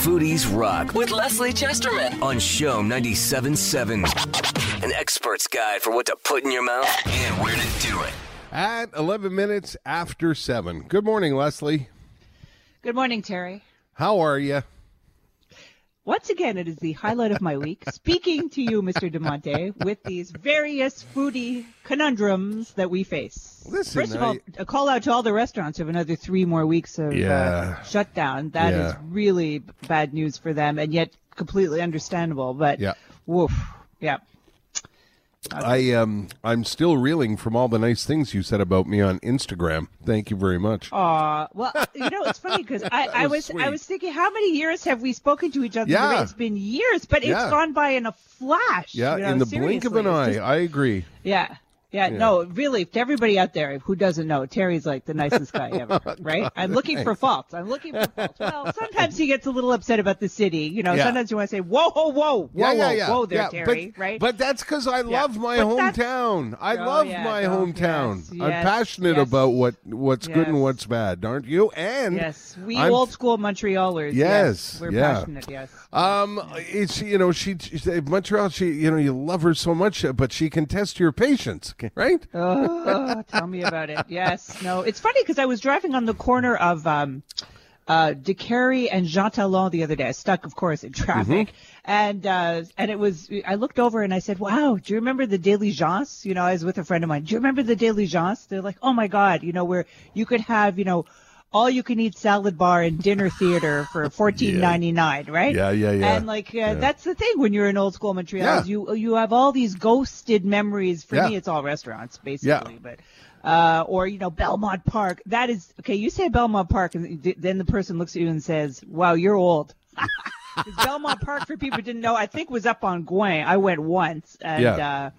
Foodies Rock with Lesley Chesterman on CHOM 97.7. An expert's guide for what to put in your mouth and where to do it. At 11 minutes after 7. Good morning, Lesley. Good morning, Terry. How are you? Once again, it is the highlight of my week. Speaking to you, Mr. DiMonte, with these various foodie conundrums that we face. Listen, First of all, I- a call out to all the restaurants who have another three more weeks of Yeah. uh, shutdown. That is Yeah. really bad news for them, and yet completely understandable. But Yeah. woof, yeah. I um I'm still reeling from all the nice things you said about me on Instagram. Thank you very much. Aw, well, you know, it's funny because I, I was was I was thinking, how many years have we spoken to each other? Yeah. It's been years, but Yeah. it's gone by in a flash. yeah, you know, in the blink of an eye. Just- I agree. Yeah. Yeah, no, really, to everybody out there who doesn't know, Terry's like the nicest guy ever, oh, right? I'm looking for faults. I'm looking for faults. Well, sometimes he gets a little upset about the city. You know, Yeah. sometimes you want to say, whoa, whoa, whoa, whoa, yeah, yeah, whoa, there, yeah, Terry, but, right? But that's because I love my But hometown. I Oh, love yeah, my no, hometown. yes, I'm yes, passionate yes. about what what's good and what's bad, aren't you? And yes, we I'm- old school Montrealers. Yes, we're yeah. passionate, yes. Um, it's you know she, she Montreal. She you know you love her so much, uh, but she can test your patience, right? Oh, tell me about it. Yes, no, it's funny because I was driving on the corner of um, uh, Décarie and Jean Talon the other day. I stuck, of course, in traffic, Mm-hmm. and uh, and it was. I looked over and I said, "Wow, do you remember the Daily Jance?" You know, I was with a friend of mine. Do you remember the Daily Jance? They're like, "Oh my God," you know, where you could have, you know. All you can eat salad bar and dinner theater for fourteen ninety nine, right? Yeah, yeah, yeah. And like uh, that's the thing when you're in old school Montreal, Yeah. you you have all these ghosted memories. For Yeah. me, it's all restaurants basically, but uh, or you know Belmont Park. That is okay. You say Belmont Park, and th- then the person looks at you and says, "Wow, you're old." Belmont Park, for people who didn't know, I think was up on Gouin. I went once, and Yeah. uh,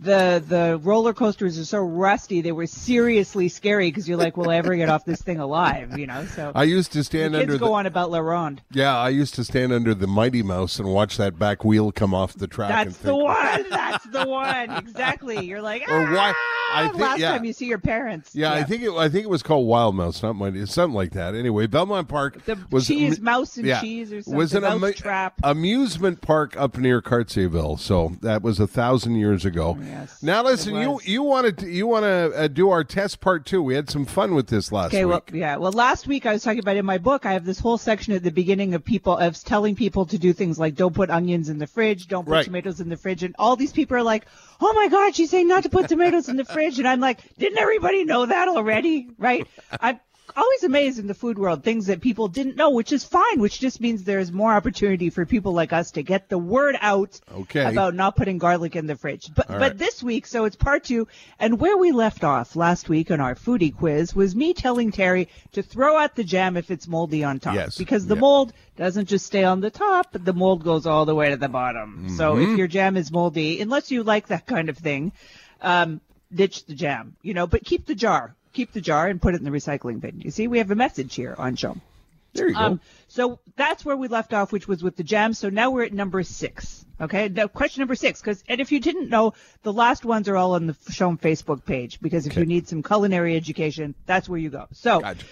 the the roller coasters are so rusty. They were seriously scary because you're like, "Will I ever get off this thing alive?" You know. So I used to the stand kids under go the on about La Ronde. yeah. I used to stand under the Mighty Mouse and watch that back wheel come off the track. and That's the think, one. That's the one. Exactly. You're like, Or why- "Ah," I think- last yeah. time you see your parents. Yeah, I think it. I think it was called Wild Mouse, not Mighty, something like that. Anyway, Belmont Park the was cheese, am- mouse and yeah, cheese or something. was an trap. amusement park up near Cartierville. So that was a thousand years ago. Yes, now listen, you you wanted to, you want to uh, do our test part two. We had some fun with this last Okay, week. well, yeah. Well, last week I was talking about in my book. I have this whole section at the beginning of people of telling people to do things like don't put onions in the fridge, don't put Right. tomatoes in the fridge, and all these people are like, "Oh my God, she's saying not to put tomatoes in the fridge," and I'm like, "Didn't everybody know that already?" Right? I'm always amazed in the food world things that people didn't know, which is fine, which just means there's more opportunity for people like us to get the word out Okay. about not putting garlic in the fridge. But All but right. this week, so it's part two, and where we left off last week on our foodie quiz was me telling Terry to throw out the jam if it's moldy on top. Yes. Because the Yeah. mold doesn't just stay on the top, but the mold goes all the way to the bottom. So Mm-hmm. if your jam is moldy, unless you like that kind of thing, um, ditch the jam, you know, but keep the jar. Keep the jar and put it in the recycling bin. You see, we have a message here on show. there you go. Um, so that's where we left off, which was with the jam. So now we're at number six. Okay, now question number six. Because and if you didn't know, the last ones are all on the show Facebook page. Because if you need some culinary education, that's where you go. So Gotcha.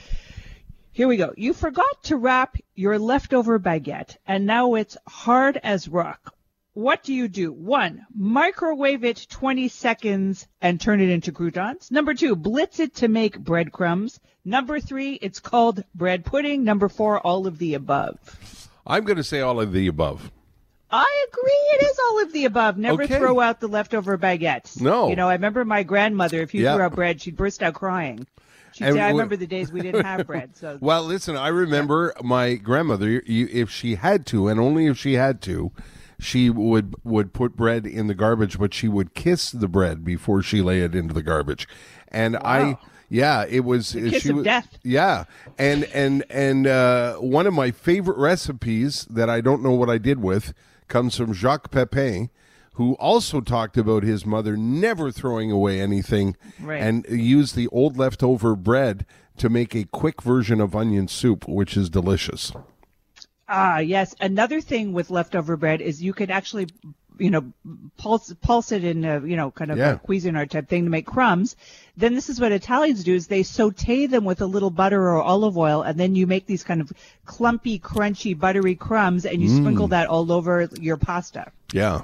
here we go. You forgot to wrap your leftover baguette, and now it's hard as rock. What do you do? One, microwave it 20 seconds and turn it into croutons. Number two, blitz it to make breadcrumbs. Number three, it's called bread pudding. Number four, all of the above. I'm going to say all of the above. I agree. It is all of the above. Never Okay. throw out the leftover baguettes. No. You know, I remember my grandmother, if you Yeah. threw out bread, she'd burst out crying. She'd And say, I remember the days we didn't have bread. So Well, listen, I remember my grandmother. You, if she had to, and only if she had to, she would would put bread in the garbage, but she would kiss the bread before she lay it into the garbage. And I, yeah, it was kiss she of was, death. Yeah, and and and uh, one of my favorite recipes that I don't know what I did with comes from Jacques Pepin. Who also talked about his mother never throwing away anything Right. and used the old leftover bread to make a quick version of onion soup, which is delicious. Ah, yes. Another thing with leftover bread is you can actually you know, pulse, pulse it in a, you know, kind of Yeah. a Cuisinart type thing to make crumbs. Then this is what Italians do is they saute them with a little butter or olive oil and then you make these kind of clumpy, crunchy, buttery crumbs and you mm. sprinkle that all over your pasta. Yeah.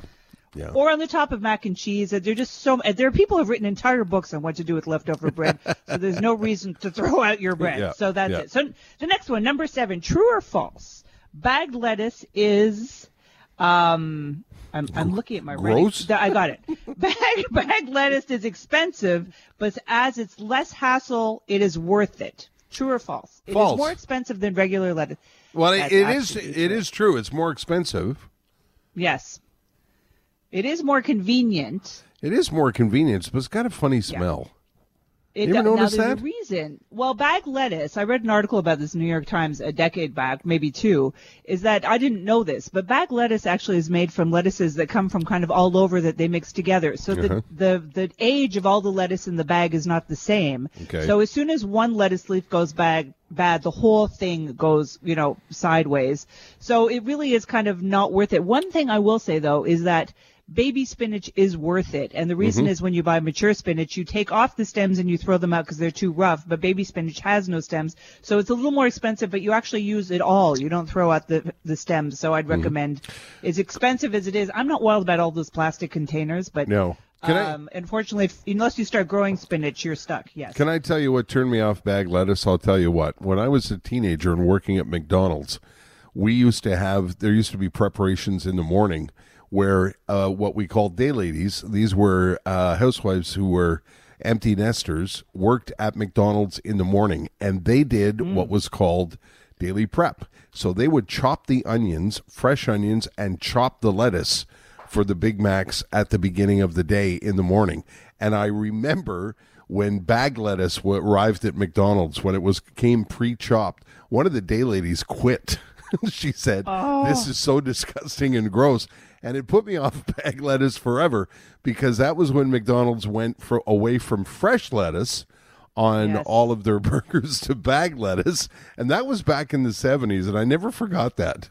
Yeah. Or on the top of mac and cheese. Uh, they're just so, uh, there are people who have written entire books on what to do with leftover bread. so there's no reason to throw out your bread. Yeah, So that's yeah. it. So the next one, number seven, true or false? Bagged lettuce is, um, I'm, I'm looking at my. Gross? I got it. Bag, bag lettuce is expensive, but as it's less hassle, it is worth it. True or false? It is False. more expensive than regular lettuce. Well, it, it is. It true. is true. It's more expensive. Yes. It is more convenient. It is more convenient, but it's got a funny smell. It, You ever now, notice there's that? a reason. Well, bag lettuce, I read an article about this in the New York Times a decade back, maybe two, is that I didn't know this, but bag lettuce actually is made from lettuces that come from kind of all over that they mix together. So Uh-huh. the, the, the age of all the lettuce in the bag is not the same. Okay. So as soon as one lettuce leaf goes bag, bad, the whole thing goes, you know, sideways. So it really is kind of not worth it. One thing I will say though is that baby spinach is worth it. And the reason is when you buy mature spinach, you take off the stems and you throw them out because they're too rough. But baby spinach has no stems. So it's a little more expensive, but you actually use it all. You don't throw out the, the stems. So I'd recommend, as expensive as it is, I'm not wild about all those plastic containers, but No. Um, unfortunately, if, unless you start growing spinach, you're stuck. Yes. Can I tell you what turned me off bag lettuce? I'll tell you what. When I was a teenager and working at McDonald's, we used to have there used to be preparations in the morning where uh, what we called day ladies, these were uh, housewives who were empty nesters, worked at McDonald's in the morning, and they did what was called daily prep. So they would chop the onions, fresh onions, and chop the lettuce for the Big Macs at the beginning of the day in the morning. And I remember when bag lettuce arrived at McDonald's when it was came pre-chopped, one of the day ladies quit. she said, "This is so disgusting and gross." And it put me off bag lettuce forever because that was when McDonald's went for, away from fresh lettuce on Yes. all of their burgers to bag lettuce, and that was back in the 70s and I never forgot that.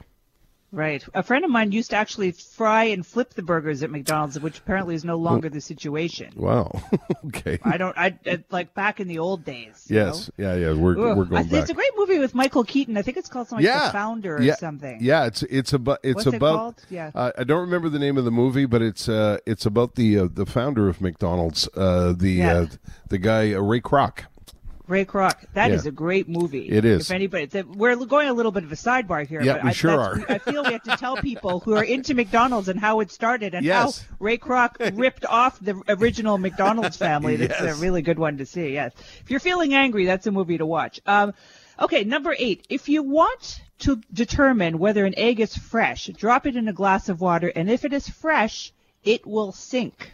Right. A friend of mine used to actually fry and flip the burgers at McDonald's, which apparently is no longer the situation. Wow. okay. I don't. I, I like back in the old days. you Yes. know? Yeah, yeah, we're we're going I- back. It's a great movie with Michael Keaton. I think it's called something like yeah, The Founder or yeah, something. Yeah, it's it's about it's What's it about called? Yeah. uh, I don't remember the name of the movie, but it's uh it's about the uh, the founder of McDonald's, uh the Yeah. uh, the guy uh, Ray Kroc. Ray Kroc. That is Yeah. a great movie. It is. If anybody, a- we're going a little bit of a sidebar here. Yeah, but we I, sure are. I feel we have to tell people who are into McDonald's and how it started and Yes. how Ray Kroc ripped off the original McDonald's family. That's Yes. a really good one to see. Yes. If you're feeling angry, that's a movie to watch. Um, okay, number eight. If you want to determine whether an egg is fresh, drop it in a glass of water, and if it is fresh, it will sink.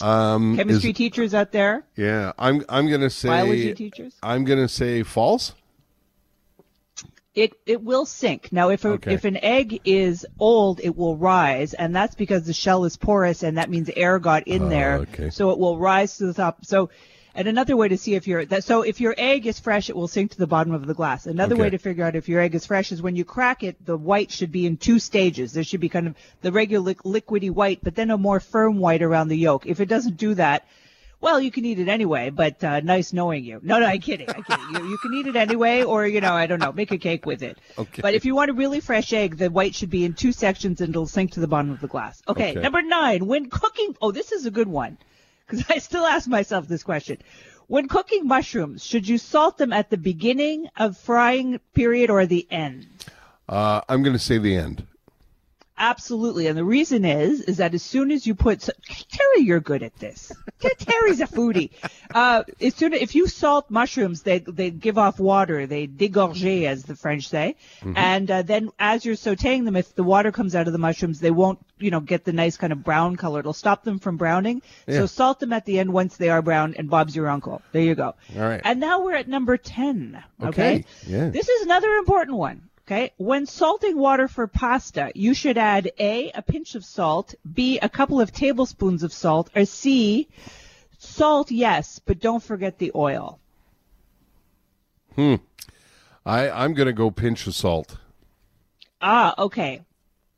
Um, Chemistry is- teachers out there, yeah, I'm I'm gonna say biology teachers. I'm gonna say false. It it will sink. Now, if a, Okay. if an egg is old, it will rise, and that's because the shell is porous, and that means air got in there, Oh, okay. so it will rise to the top. So, and another way to see if your that so if your egg is fresh, it will sink to the bottom of the glass. Another way to figure out if your egg is fresh is when you crack it, the white should be in two stages. There should be kind of the regular liq- liquidy white, but then a more firm white around the yolk. If it doesn't do that. Well, you can eat it anyway, but uh, nice knowing you. No, no, I'm kidding. I'm kidding. You, you can eat it anyway, or you know, I don't know, make a cake with it. Okay. But if you want a really fresh egg, the white should be in two sections and it'll sink to the bottom of the glass. Okay, Okay. number nine. When cooking, oh, this is a good one, because I still ask myself this question. When cooking mushrooms, should you salt them at the beginning of frying period or the end? Uh, I'm gonna say the end. Absolutely, and the reason is is that as soon as you put so- Terry, you're good at this. Terry's a foodie. Uh, as soon if you salt mushrooms, they they give off water. They dégorger, as the French say, and uh, then as you're sautéing them, if the water comes out of the mushrooms, they won't you know get the nice kind of brown color. It'll stop them from browning. Yeah. So salt them at the end once they are brown, and Bob's your uncle. There you go. All right. And now we're at number ten. Okay, okay? yeah. This is another important one. Okay. When salting water for pasta, you should add A, a pinch of salt, B, a couple of tablespoons of salt, or C, salt, yes, but don't forget the oil. Hmm. I I'm gonna go pinch of salt. Ah, okay.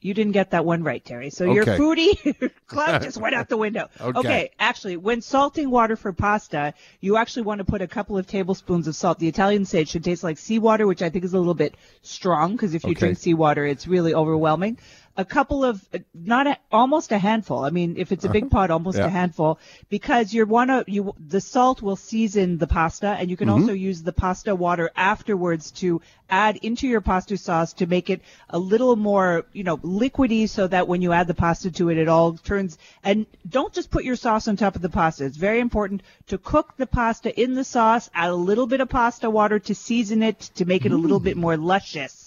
You didn't get that one right, Terry. So your Okay. foodie club just went out the window. Okay. Actually, when salting water for pasta, you actually want to put a couple of tablespoons of salt. The Italians say it should taste like seawater, which I think is a little bit strong because if you Okay. drink seawater, it's really overwhelming. A couple of, not a, almost a handful. I mean, if it's a big pot, almost Uh-huh. Yeah. a handful, because you want to, you the salt will season the pasta, and you can Mm-hmm. also use the pasta water afterwards to add into your pasta sauce to make it a little more, you know, liquidy, so that when you add the pasta to it, it all turns. And don't just put your sauce on top of the pasta. It's very important to cook the pasta in the sauce, add a little bit of pasta water to season it to make it a little bit more luscious.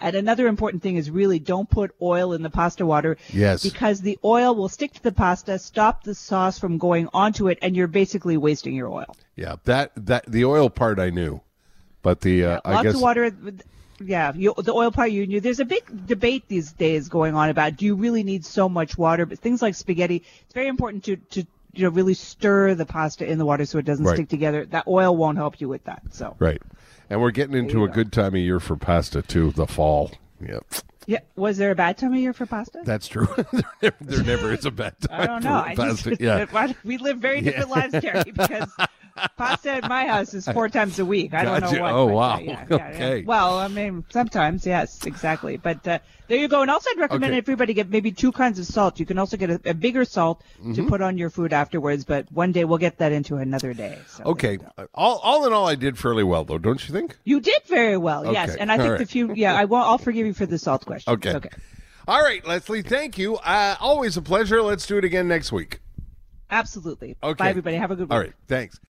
And another important thing is really don't put oil in the pasta water. Yes. Because the oil will stick to the pasta, stop the sauce from going onto it, and you're basically wasting your oil. Yeah, that that the oil part I knew, but the uh, I Lots guess of water. Yeah, you, the oil part you knew. There's a big debate these days going on about do you really need so much water? But things like spaghetti, it's very important to to you know really stir the pasta in the water so it doesn't Right. stick together. That oil won't help you with that. So right, and we're getting into a go. good time of year for pasta too. The fall. Yep, yeah, was there a bad time of year for pasta? that's true. there, never, is a bad time. I don't know. for I pasta. just, yeah. we live very different lives, Terry, because pasta at my house is four times a week. I don't know what. Oh, uh, wow. yeah, yeah, yeah. Okay. Well, I mean, sometimes, yes, exactly. But uh, there you go. And also, I'd recommend Okay. everybody get maybe two kinds of salt. You can also get a, a bigger salt Mm-hmm. to put on your food afterwards. But one day we'll get that into another day. So Okay. All all in all, I did fairly well though, don't you think? You did very well, yes. And I All think right. the few, yeah, I will. I'll forgive you for the salt question. Okay. Okay. All right, Lesley. Thank you. Uh, always a pleasure. Let's do it again next week. Absolutely. Okay. Bye, everybody. Have a good week. All right. Thanks.